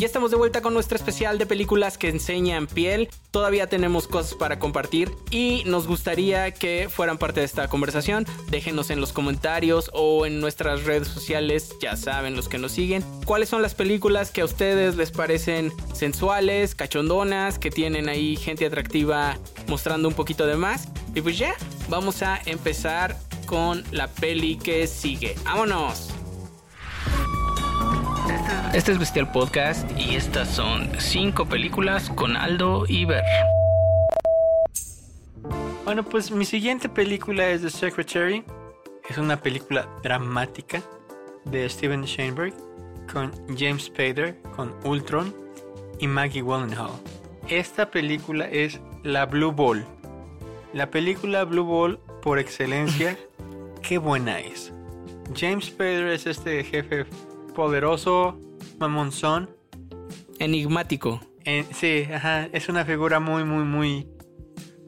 Ya estamos de vuelta con nuestro especial de películas que enseñan piel. Todavía tenemos cosas para compartir y nos gustaría que fueran parte de esta conversación. Déjenos en los comentarios o en nuestras redes sociales, ya saben los que nos siguen, cuáles son las películas que a ustedes les parecen sensuales, cachondonas, que tienen ahí gente atractiva mostrando un poquito de más. Y pues ya, vamos a empezar con la peli que sigue. ¡Vámonos! Este es Bestial Podcast y estas son 5 películas con Aldo y Ver. Bueno, pues mi siguiente película es The Secretary. Es una película dramática de Steven Sheinberg con James Spader, con Ultron y Maggie Gyllenhaal. Esta película es la Blue Ball. La película Blue Ball por excelencia. Qué buena es. James Spader es este jefe poderoso, mamonzón. Enigmático. sí, ajá, es una figura muy, muy, muy,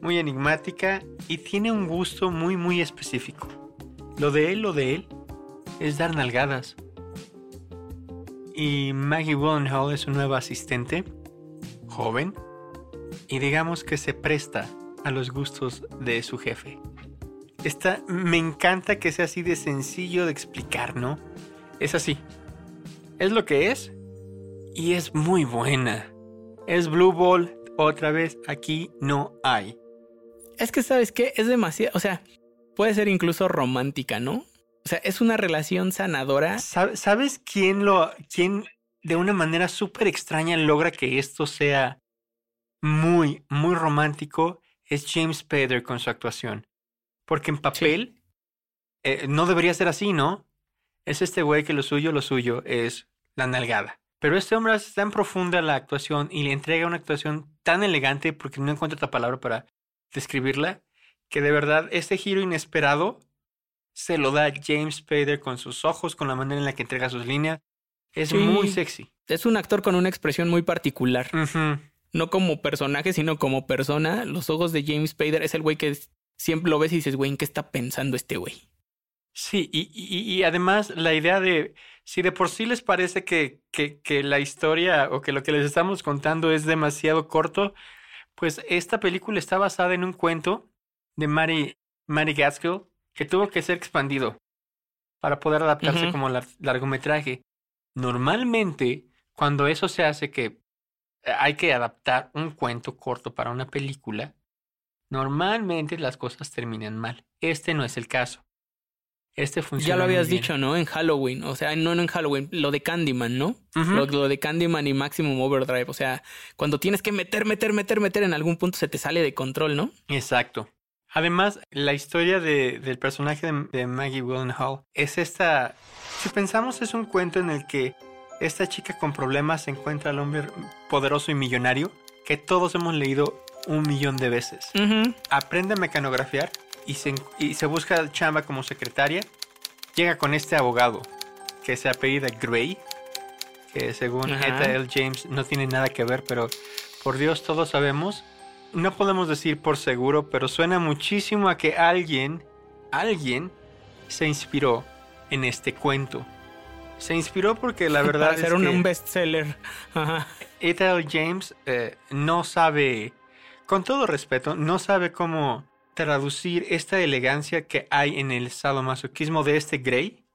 muy enigmática y tiene un gusto muy, muy específico. Lo de él, lo de él, es dar nalgadas. Y Maggie Willenhall es su nueva asistente, joven, y digamos que se presta a los gustos de su jefe. Esta, me encanta que sea así de sencillo de explicar, ¿no? Es así es lo que es y es muy buena. Es Blue Ball, otra vez aquí no hay. Es que sabes que es demasiado, o sea, puede ser incluso romántica, ¿no? O sea, es una relación sanadora. ¿Sabes quién lo, quién de una manera súper extraña logra que esto sea muy, muy romántico? Es James Spader con su actuación. Porque en papel eh, no debería ser así, ¿no? Es este güey que lo suyo, lo suyo es la nalgada. Pero este hombre hace tan profunda la actuación y le entrega una actuación tan elegante, porque no encuentro otra palabra para describirla, que de verdad este giro inesperado se lo da James Spader con sus ojos, con la manera en la que entrega sus líneas. Es muy sexy. Es un actor con una expresión muy particular. No como personaje, sino como persona. Los ojos de James Spader es el güey que siempre lo ves y dices, güey, ¿en qué está pensando este güey? Sí, y, y, además la idea de, si de por sí les parece que, que, que, la historia o que lo que les estamos contando es demasiado corto, pues esta película está basada en un cuento de Mary, Mary Gaskill que tuvo que ser expandido para poder adaptarse como largometraje. Normalmente, cuando eso se hace que hay que adaptar un cuento corto para una película, normalmente las cosas terminan mal. Este no es el caso. Este funciona. Ya lo habías dicho, ¿no? En Halloween. O sea, no, no en Halloween, lo de Candyman, ¿no? lo, de Candyman y Maximum Overdrive. O sea, cuando tienes que meter, meter, meter, meter, en algún punto se te sale de control, ¿no? Exacto. Además, la historia de, del personaje de, Maggie Willenhall es esta. Si pensamos, es un cuento en el que esta chica con problemas se encuentra al hombre poderoso y millonario que todos hemos leído un millón de veces. Aprende a mecanografiar y se, y se busca chamba como secretaria. Llega con este abogado que se apellida Gray, que según Eta L. James no tiene nada que ver, pero por Dios todos sabemos. No podemos decir por seguro, pero suena muchísimo a que alguien, alguien, se inspiró en este cuento. Se inspiró porque la verdad Para ser un bestseller. Eta L. James eh, no sabe, con todo respeto, no sabe cómo traducir esta elegancia que hay en el sadomasoquismo de este Grey,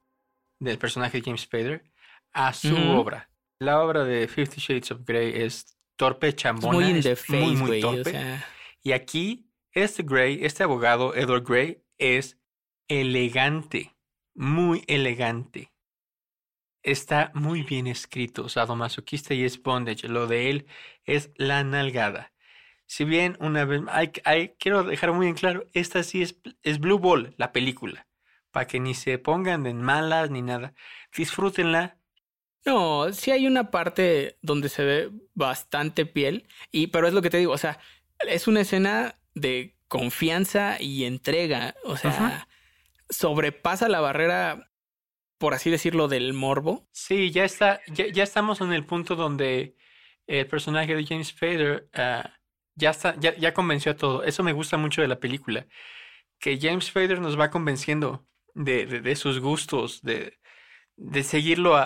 del personaje James Spader, a su obra. La obra de Fifty Shades of Grey es torpe, chambona, muy, muy, muy torpe. Y aquí, este Grey, este abogado, Edward Grey, es elegante, muy elegante. Está muy bien escrito, sadomasoquista y es bondage. Lo de él es la nalgada. Si bien una vez, hay, quiero dejar muy en claro, esta sí es, es Blue Ball, la película, para que ni se pongan en malas ni nada. Disfrútenla. No, sí hay una parte donde se ve bastante piel, y, pero es lo que te digo, o sea, es una escena de confianza y entrega, o sea, sobrepasa la barrera, por así decirlo, del morbo. Sí, ya está, ya, estamos en el punto donde el personaje de James Fader ah, ya, está, ya, ya convenció a todo. Eso me gusta mucho de la película. Que James Fader nos va convenciendo de, de, sus gustos, de, de seguirlo a,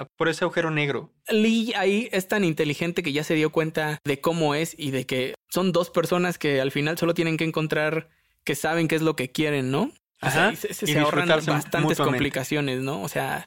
a- por ese agujero negro. Lee ahí es tan inteligente que ya se dio cuenta de cómo es y de que son dos personas que al final solo tienen que encontrar que saben qué es lo que quieren, ¿no? O Ajá, se, se- y se ahorran bastantes mutuamente. complicaciones, ¿no? O sea,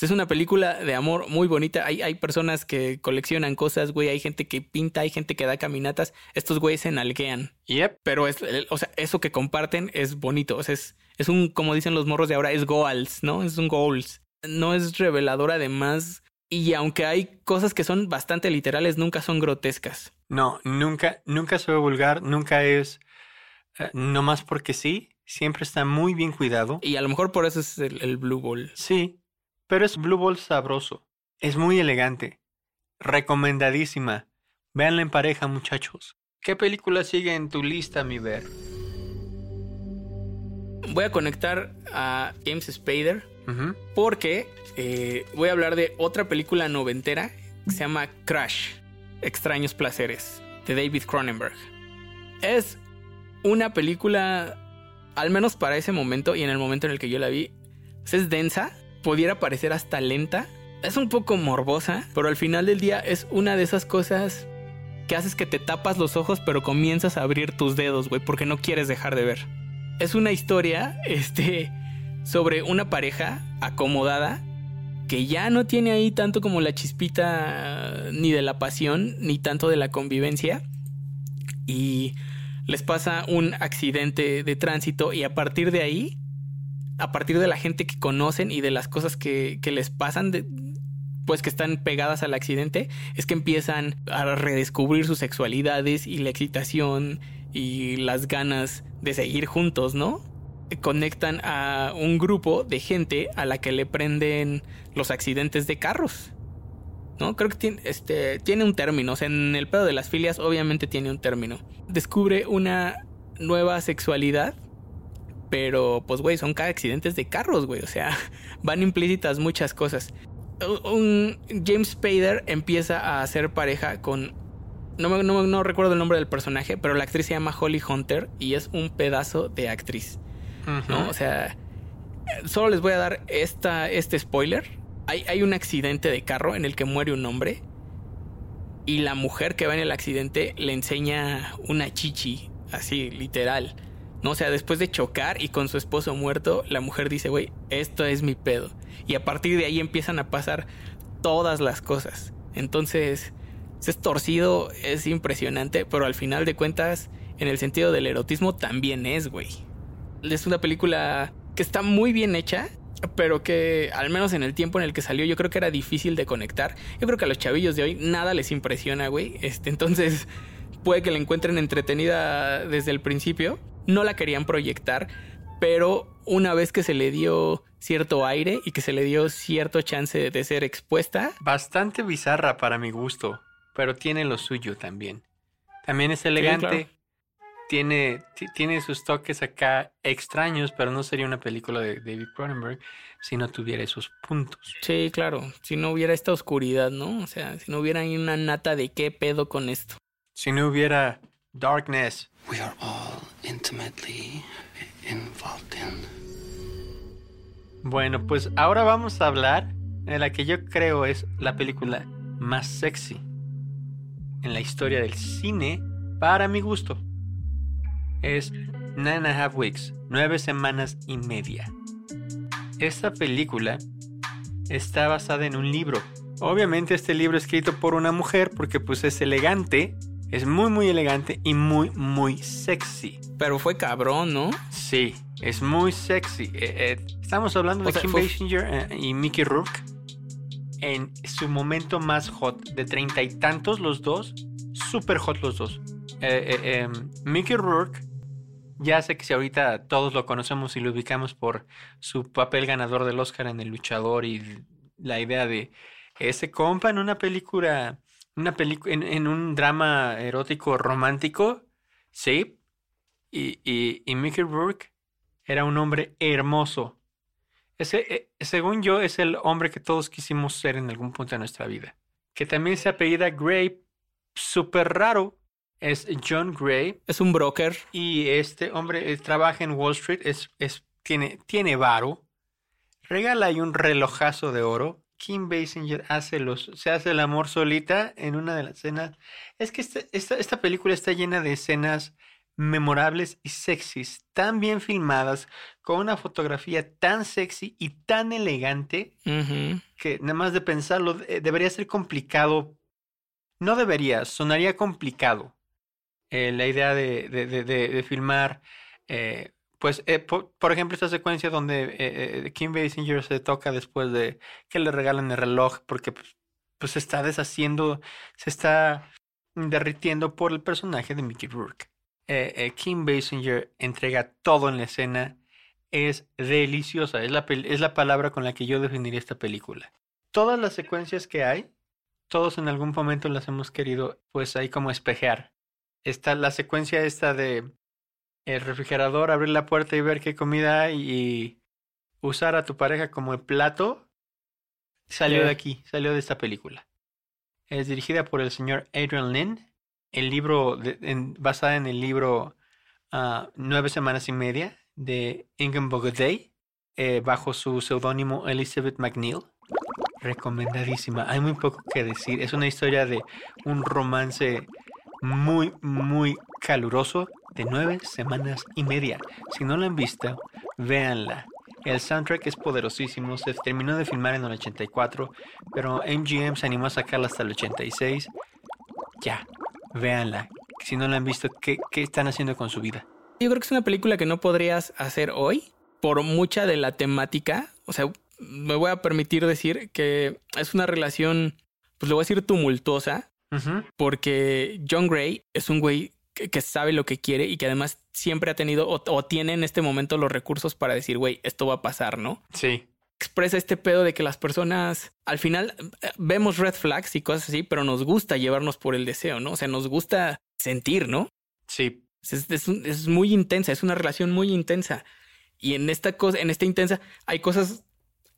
esta es una película de amor muy bonita. Hay, hay personas que coleccionan cosas, güey. Hay gente que pinta, hay gente que da caminatas. Estos güeyes se nalguean. Yep. Pero es, o sea, eso que comparten es bonito. O sea, es, es un, como dicen los morros de ahora, es goals, ¿no? Es un goals. No es revelador además. Y aunque hay cosas que son bastante literales, nunca son grotescas. No, nunca, nunca se ve vulgar, nunca es eh, no más porque sí, siempre está muy bien cuidado. Y a lo mejor por eso es el, el Blue Ball. Sí, pero es Blue Ball sabroso. Es muy elegante. Recomendadísima. Véanla en pareja, muchachos. ¿Qué película sigue en tu lista, mi ver? Voy a conectar a James Spader porque eh, voy a hablar de otra película noventera que se llama Crash, Extraños Placeres, de David Cronenberg. Es una película, al menos para ese momento y en el momento en el que yo la vi, pues es densa, pudiera parecer hasta lenta, es un poco morbosa, pero al final del día es una de esas cosas que haces que te tapas los ojos pero comienzas a abrir tus dedos, güey, porque no quieres dejar de ver. Es una historia, este, sobre una pareja acomodada que ya no tiene ahí tanto como la chispita ni de la pasión ni tanto de la convivencia y les pasa un accidente de tránsito y a partir de ahí a partir de la gente que conocen y de las cosas que, que les pasan pues que están pegadas al accidente es que empiezan a redescubrir sus sexualidades y la excitación y las ganas de seguir juntos, ¿no? Conectan a un grupo de gente a la que le prenden los accidentes de carros. ¿No? Creo que tiene, este, tiene un término. O sea, en el pedo de las filias, obviamente tiene un término. Descubre una nueva sexualidad. Pero, pues, güey, son cada accidentes de carros, güey. O sea, van implícitas muchas cosas. Un James Spader empieza a hacer pareja con. No, me- no, no recuerdo el nombre del personaje, pero la actriz se llama Holly Hunter y es un pedazo de actriz. ¿no? O sea, solo les voy a dar esta, este spoiler. Hay, hay un accidente de carro en el que muere un hombre y la mujer que va en el accidente le enseña una chichi, así, literal. No, o sea, después de chocar y con su esposo muerto, la mujer dice, güey, esto es mi pedo. Y a partir de ahí empiezan a pasar todas las cosas. Entonces, es torcido, es impresionante, pero al final de cuentas, en el sentido del erotismo, también es, güey. Es una película que está muy bien hecha, pero que al menos en el tiempo en el que salió yo creo que era difícil de conectar. Yo creo que a los chavillos de hoy nada les impresiona, güey. Este, entonces puede que la encuentren entretenida desde el principio. No la querían proyectar, pero una vez que se le dio cierto aire y que se le dio cierto chance de ser expuesta, Bastante bizarra para mi gusto, pero tiene lo suyo también. También es elegante. claro. Tiene, ti- tiene sus toques acá extraños, pero no sería una película de David Cronenberg si no tuviera esos puntos. sí, claro, si no hubiera esta oscuridad, ¿no? O sea, si no hubiera ahí una nata de qué pedo con esto. Si no hubiera Darkness. We are all intimately involved in. Bueno, pues ahora vamos a hablar de la que yo creo es la película más sexy en la historia del cine, para mi gusto. Es Nine and a Half Weeks, nueve semanas y media. Esta película está basada en un libro. Obviamente este libro es escrito por una mujer porque pues es elegante, es muy muy elegante y muy muy sexy. Pero fue cabrón, ¿no? Sí, es muy sexy. Eh, eh, estamos hablando de sea, Kim fue- Basinger eh, y Mickey Rourke en su momento más hot, de treinta y tantos los dos, super hot los dos. Eh, em, Mickey Rourke, ya sé que si ahorita todos lo conocemos y lo ubicamos por su papel ganador del Oscar en El Luchador y la idea de ese compa en una película, una película, en, en un drama erótico romántico, sí. Y, y, y Mickey Rourke era un hombre hermoso. Ese, eh, según yo, es el hombre que todos quisimos ser en algún punto de nuestra vida. Que también se apellida Gray, súper raro. Es John Gray. Es un broker. Y este hombre eh, trabaja en Wall Street, es, es, tiene, tiene varo, regala ahí un relojazo de oro. Kim Basinger hace los, se hace el amor solita en una de las escenas. Es que esta, esta, esta película está llena de escenas memorables y sexys, tan bien filmadas, con una fotografía tan sexy y tan elegante que nada más de pensarlo eh, debería ser complicado. No debería, sonaría complicado eh, la idea de, de, de, de- de filmar, eh, pues, eh, por, por ejemplo, esta secuencia donde eh, eh, Kim Basinger se toca después de que le regalan el reloj porque pues, pues se está deshaciendo, se está derritiendo por el personaje de Mickey Rourke. Eh, eh, Kim Basinger entrega todo en la escena. Es deliciosa, es la, es la palabra con la que yo definiría esta película. Todas las secuencias que hay, todos en algún momento las hemos querido, pues ahí como espejear. Está la secuencia esta de el refrigerador, abrir la puerta y ver qué comida hay y usar a tu pareja como el plato, salió de aquí, salió de esta película. Es dirigida por el señor Adrian Lynn. El libro, de- en- basada en el libro ah, Nueve Semanas y Media de Ingeborg Day, eh, bajo su seudónimo Elizabeth McNeil. Recomendadísima. Hay muy poco que decir. Es una historia de un romance muy, muy caluroso de nueve semanas y media. Si no la han visto, véanla. El soundtrack es poderosísimo. Se terminó de filmar en el 84, pero MGM se animó a sacarla hasta el 86. Ya, véanla. Si no la han visto, ¿qué, qué están haciendo con su vida? Yo creo que es una película que no podrías hacer hoy por mucha de la temática. O sea, me voy a permitir decir que es una relación, pues le voy a decir tumultuosa, porque John Gray es un güey que, que sabe lo que quiere y que además siempre ha tenido o, o tiene en este momento los recursos para decir, güey, esto va a pasar, ¿no? Sí. Expresa este pedo de que las personas al final eh, vemos red flags y cosas así, pero nos gusta llevarnos por el deseo, ¿no? O sea, nos gusta sentir, ¿no? Sí. Es, es muy intensa, es una relación muy intensa. Y en esta cosa, en esta intensa, hay cosas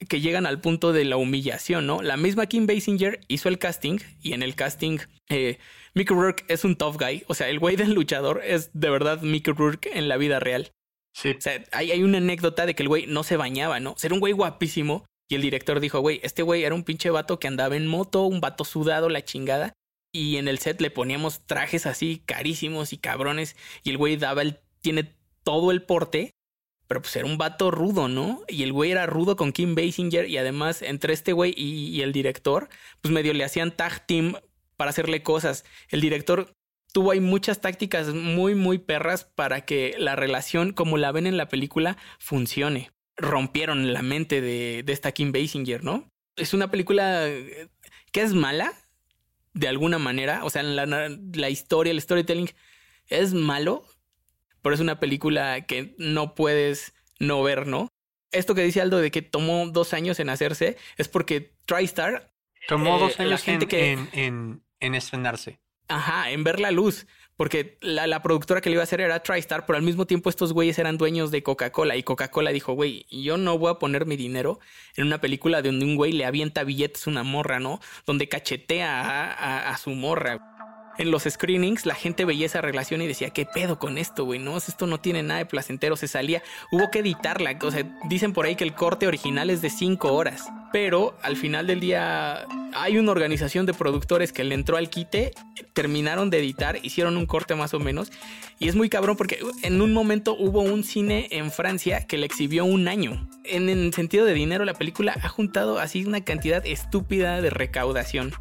que llegan al punto de la humillación, ¿no? La misma Kim Basinger hizo el casting y en el casting eh, Mickey Rourke es un tough guy. O sea, el güey del luchador es de verdad Mickey Rourke en la vida real. Sí. O sea, hay, hay una anécdota de que el güey no se bañaba, ¿no? O era un güey guapísimo. Y el director dijo, güey, este güey era un pinche vato que andaba en moto, un vato sudado, la chingada. Y en el set le poníamos trajes así carísimos y cabrones. Y el güey daba el, tiene todo el porte. Pero pues era un vato rudo, ¿no? Y el güey era rudo con Kim Basinger. Y además, entre este güey y, y el director, pues medio le hacían tag team para hacerle cosas. El director tuvo ahí muchas tácticas muy, muy perras para que la relación, como la ven en la película, funcione. Rompieron la mente de, de esta Kim Basinger, ¿no? Es una película eh, que es mala, de alguna manera. O sea, la, la historia, el storytelling es malo, pero es una película que no puedes no ver, ¿no? Esto que dice Aldo de que tomó dos años en hacerse es porque TriStar Tomó Eh, dos la años gente en, que- en, en, en estrenarse. Ajá, en ver la luz. Porque la, la productora que le iba a hacer era TriStar, pero al mismo tiempo estos güeyes eran dueños de Coca-Cola. Y Coca-Cola dijo, güey, yo no voy a poner mi dinero en una película donde un güey le avienta billetes a una morra, ¿no? Donde cachetea a, a- a su morra. En los screenings la gente veía esa relación y decía, ¿qué pedo con esto, güey? No, esto no tiene nada de placentero, se salía. Hubo que editarla. Dicen por ahí que el corte original es de cinco horas. Pero al final del día hay una organización de productores que le entró al quite, terminaron de editar, hicieron un corte más o menos. Y es muy cabrón porque en un momento hubo un cine en Francia que le exhibió un año. En el sentido de dinero, la película ha juntado así una cantidad estúpida de recaudación.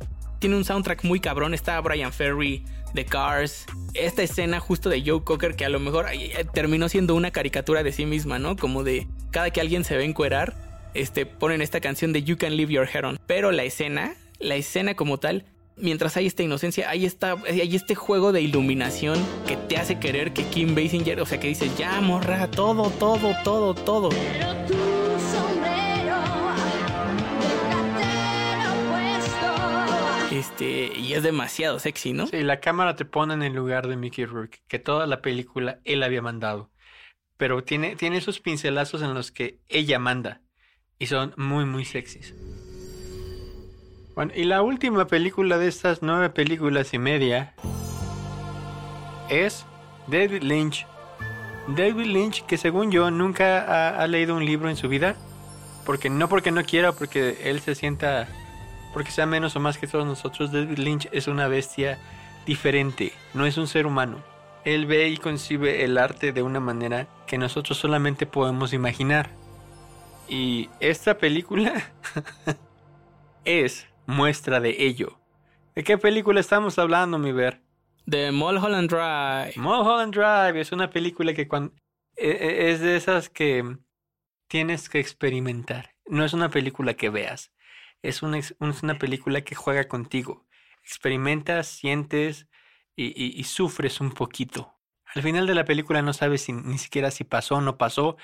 Tiene un soundtrack muy cabrón. Está Brian Ferry, The Cars. Esta escena justo de Joe Cocker que a lo mejor eh, terminó siendo una caricatura de sí misma, ¿no? Como de cada que alguien se ve encuerar, este, ponen esta canción de You Can Leave Your Hair On. Pero la escena, la escena como tal, mientras hay esta inocencia, hay, esta, este juego de iluminación que te hace querer que Kim Basinger, o sea, que dices, ya morra, todo, todo, todo, todo. Pero tu Este, y es demasiado sexy, ¿no? Sí, la cámara te pone en el lugar de Mickey Rourke, que toda la película él había mandado. Pero tiene, tiene esos pincelazos en los que ella manda. Y son muy, muy sexys. Bueno, y la última película de estas nueve películas y media es David Lynch. David Lynch, que según yo nunca ha, ha leído un libro en su vida. Porque no porque no quiera, porque él se sienta, porque sea menos o más que todos nosotros, David Lynch es una bestia diferente, no es un ser humano. Él ve y concibe el arte de una manera que nosotros solamente podemos imaginar. Y esta película es muestra de ello. ¿De qué película estamos hablando, mi ver? De Mulholland Drive. Mulholland Drive es una película que cuando es de esas que tienes que experimentar. No es una película que veas. Es una, es una película que juega contigo. Experimentas, sientes y, y- y sufres un poquito. Al final de la película no sabes si- ni siquiera si pasó o no pasó.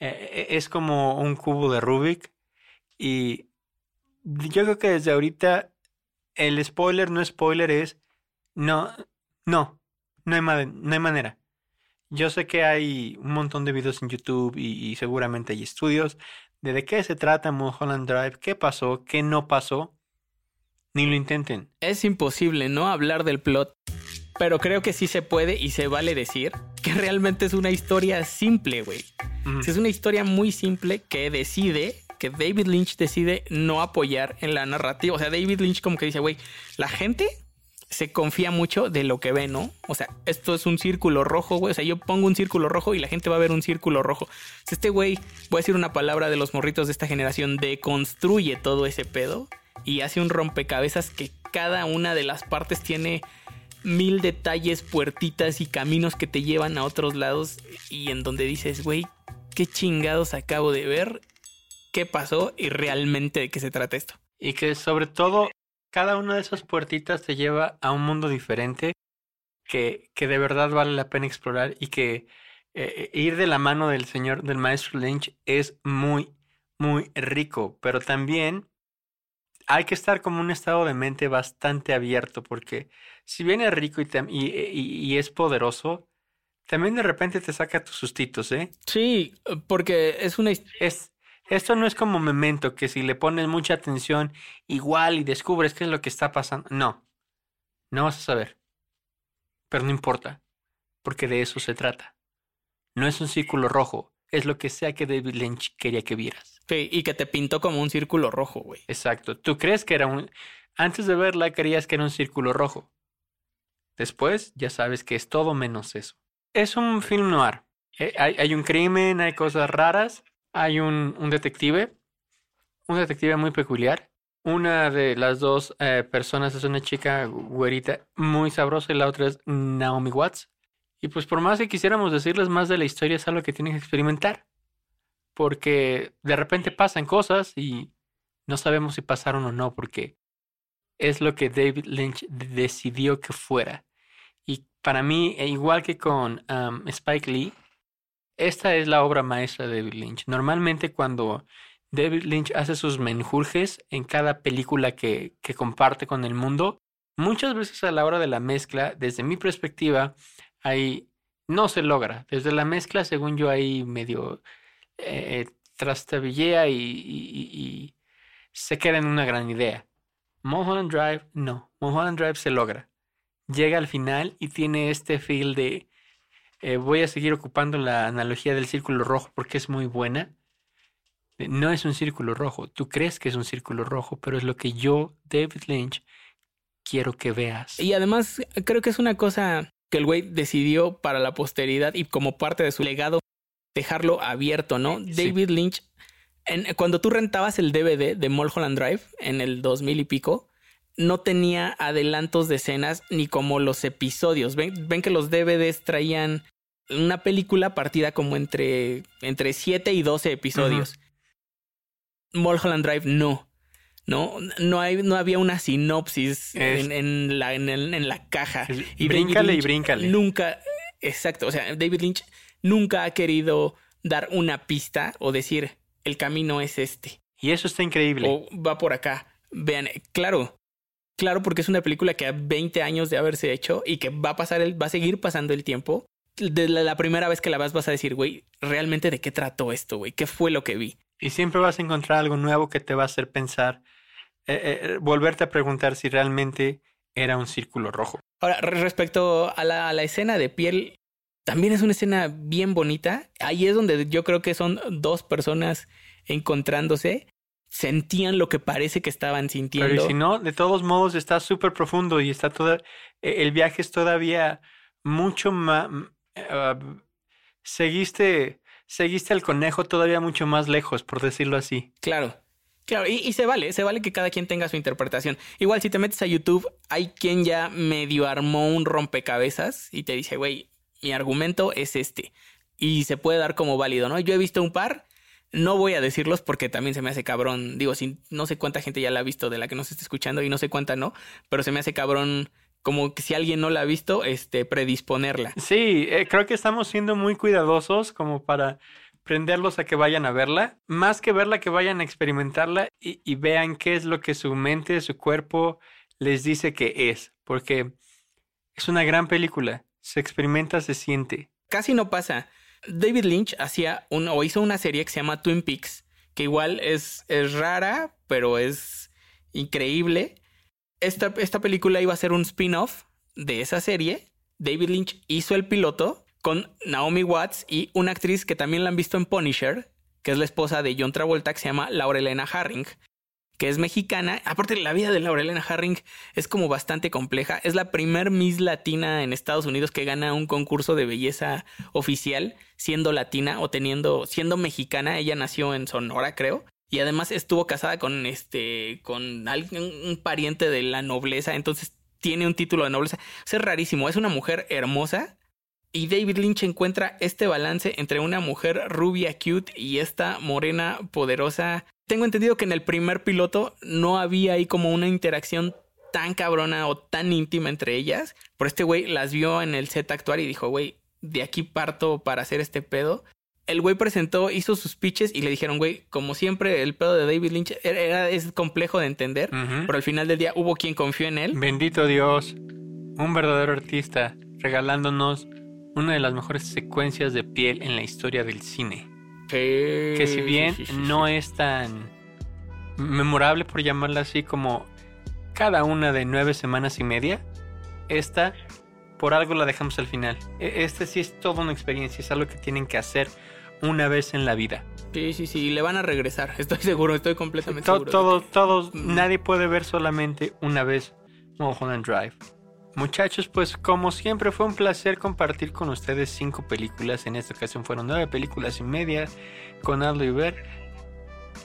Eh, eh, es como un cubo de Rubik. Y yo creo que desde ahorita el spoiler no spoiler es no, no, no hay, no hay manera. Yo sé que hay un montón de videos en YouTube y, y seguramente hay estudios de qué se trata Mulholland Drive, qué pasó, qué no pasó. Ni lo intenten. Es imposible no hablar del plot, pero creo que sí se puede y se vale decir que realmente es una historia simple, güey. Es una historia muy simple que decide, que David Lynch decide no apoyar en la narrativa. O sea, David Lynch como que dice, güey, la gente se confía mucho de lo que ve, ¿no? O sea, esto es un círculo rojo, güey. O sea, yo pongo un círculo rojo y la gente va a ver un círculo rojo. Este güey, voy a decir una palabra de los morritos de esta generación, deconstruye todo ese pedo y hace un rompecabezas que cada una de las partes tiene mil detalles, puertitas y caminos que te llevan a otros lados y en donde dices, güey, qué chingados acabo de ver, qué pasó y realmente de qué se trata esto. Y que sobre todo cada una de esas puertitas te lleva a un mundo diferente que, que de verdad vale la pena explorar y que eh, ir de la mano del señor, del maestro Lynch es muy, muy rico, pero también hay que estar como un estado de mente bastante abierto porque si bien es rico y, y, y- y es poderoso, también de repente te saca tus sustitos, ¿eh? Sí, porque es una... Es, esto no es como Memento, que si le pones mucha atención, igual y descubres qué es lo que está pasando. No, no vas a saber. Pero no importa, porque de eso se trata. No es un círculo rojo, es lo que sea que David Lynch quería que vieras. sí, y que te pintó como un círculo rojo, güey. Exacto, tú crees que era un... Antes de verla creías que era un círculo rojo. Después ya sabes que es todo menos eso. Es un film noir. Eh, Hay, hay un crimen, hay cosas raras, hay un, detective, un detective muy peculiar. Una de las dos eh, personas es una chica güerita muy sabrosa y la otra es Naomi Watts. Y pues por más que quisiéramos decirles más de la historia es algo que tienen que experimentar. Porque de repente pasan cosas y no sabemos si pasaron o no, porque es lo que David Lynch decidió que fuera. Y para mí, e igual que con Spike Lee, esta es la obra maestra de David Lynch. Normalmente cuando David Lynch hace sus menjurjes en cada película que, que comparte con el mundo, muchas veces a la hora de la mezcla, desde mi perspectiva, ahí no se logra. Desde la mezcla, según yo, ahí medio eh, trastabillea y, y- y- se queda en una gran idea. Mulholland Drive, no. Mulholland Drive se logra. Llega al final y tiene este feel de. Eh, voy a seguir ocupando la analogía del círculo rojo porque es muy buena. Eh, No es un círculo rojo. Tú crees que es un círculo rojo, pero es lo que yo, David Lynch, quiero que veas. Y además creo que es una cosa que el güey decidió para la posteridad y como parte de su legado dejarlo abierto, ¿no? Sí. David Lynch, en- cuando tú rentabas el DVD de Mulholland Drive en el 2000 y pico, no tenía adelantos de escenas ni como los episodios. Ven, ven que los DVDs traían una película partida como entre, entre 7 y 12 episodios. Mulholland Drive no. No, no, hay, no había una sinopsis Es- en, en la, en, la caja. Y bríncale y bríncale. Nunca, exacto. O sea, David Lynch nunca ha querido dar una pista o decir el camino es este Y eso está increíble. o va por acá. Vean, claro, claro, porque es una película que a 20 años de haberse hecho y que va a pasar el, va a seguir pasando el tiempo. De la, la primera vez que la vas vas a decir, güey, realmente de qué trató esto, güey, qué fue lo que vi. Y siempre vas a encontrar algo nuevo que te va a hacer pensar, eh, eh, volverte a preguntar si realmente era un círculo rojo. Ahora, re- respecto a la, a la escena de piel, también es una escena bien bonita. Ahí es donde yo creo que son dos personas encontrándose, sentían lo que parece que estaban sintiendo. Pero y si no, de todos modos está súper profundo y está toda, e- el viaje es todavía mucho más, seguiste, seguiste al conejo todavía mucho más lejos, por decirlo así. Claro. Claro, y, y se vale, se vale que cada quien tenga su interpretación. Igual si te metes a YouTube, hay quien ya medio armó un rompecabezas y te dice, güey, mi argumento es este. Y se puede dar como válido, ¿no? Yo he visto un par, no voy a decirlos porque también se me hace cabrón. Digo, si, no sé cuánta gente ya la ha visto de la que nos está escuchando y no sé cuánta no, pero se me hace cabrón como que si alguien no la ha visto, este, predisponerla. Sí, eh, creo que estamos siendo muy cuidadosos como para prenderlos a que vayan a verla, más que verla, que vayan a experimentarla y, y vean qué es lo que su mente, su cuerpo les dice que es, porque es una gran película, se experimenta, se siente. casi no pasa. David Lynch hacía un, o hizo una serie que se llama Twin Peaks, que igual es, es rara, pero es increíble. Esta, esta película iba a ser un spin-off de esa serie. David Lynch hizo el piloto con Naomi Watts y una actriz que también la han visto en Punisher, que es la esposa de John Travolta, que se llama Laura Elena Harring, que es mexicana. Aparte, la vida de Laura Elena Harring es como bastante compleja. Es la primer Miss Latina en Estados Unidos que gana un concurso de belleza oficial siendo latina o teniendo, siendo mexicana. Ella nació en Sonora, creo. Y además estuvo casada con este, con alguien, un pariente de la nobleza. Entonces tiene un título de nobleza. Es rarísimo. Es una mujer hermosa. Y David Lynch encuentra este balance entre una mujer rubia cute y esta morena poderosa. Tengo entendido que en el primer piloto no había ahí como una interacción tan cabrona o tan íntima entre ellas. Pero este güey las vio en el set actuar y dijo, güey, de aquí parto para hacer este pedo. El güey presentó, hizo sus pitches y le dijeron, güey, como siempre, el pedo de David Lynch era, era- es complejo de entender, pero al final del día hubo quien confió en él. Bendito Dios, un verdadero artista regalándonos una de las mejores secuencias de piel en la historia del cine. Que si bien no es tan memorable por llamarla así como cada una de nueve semanas y media, esta por algo la dejamos al final. E- Este sí es toda una experiencia, es algo que tienen que hacer una vez en la vida. Sí, sí, sí, le van a regresar. Estoy seguro, estoy completamente To- seguro. de todo, que- todos, Mm. nadie puede ver solamente una vez Mulholland Drive. Muchachos, pues como siempre fue un placer compartir con ustedes cinco películas. En esta ocasión fueron nueve películas y media con Aldo y Ver.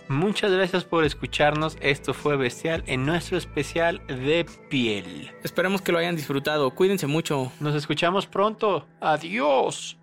Muchas gracias por escucharnos. Esto fue Bestial en nuestro especial de piel. Esperemos que lo hayan disfrutado. Cuídense mucho. Nos escuchamos pronto. Adiós.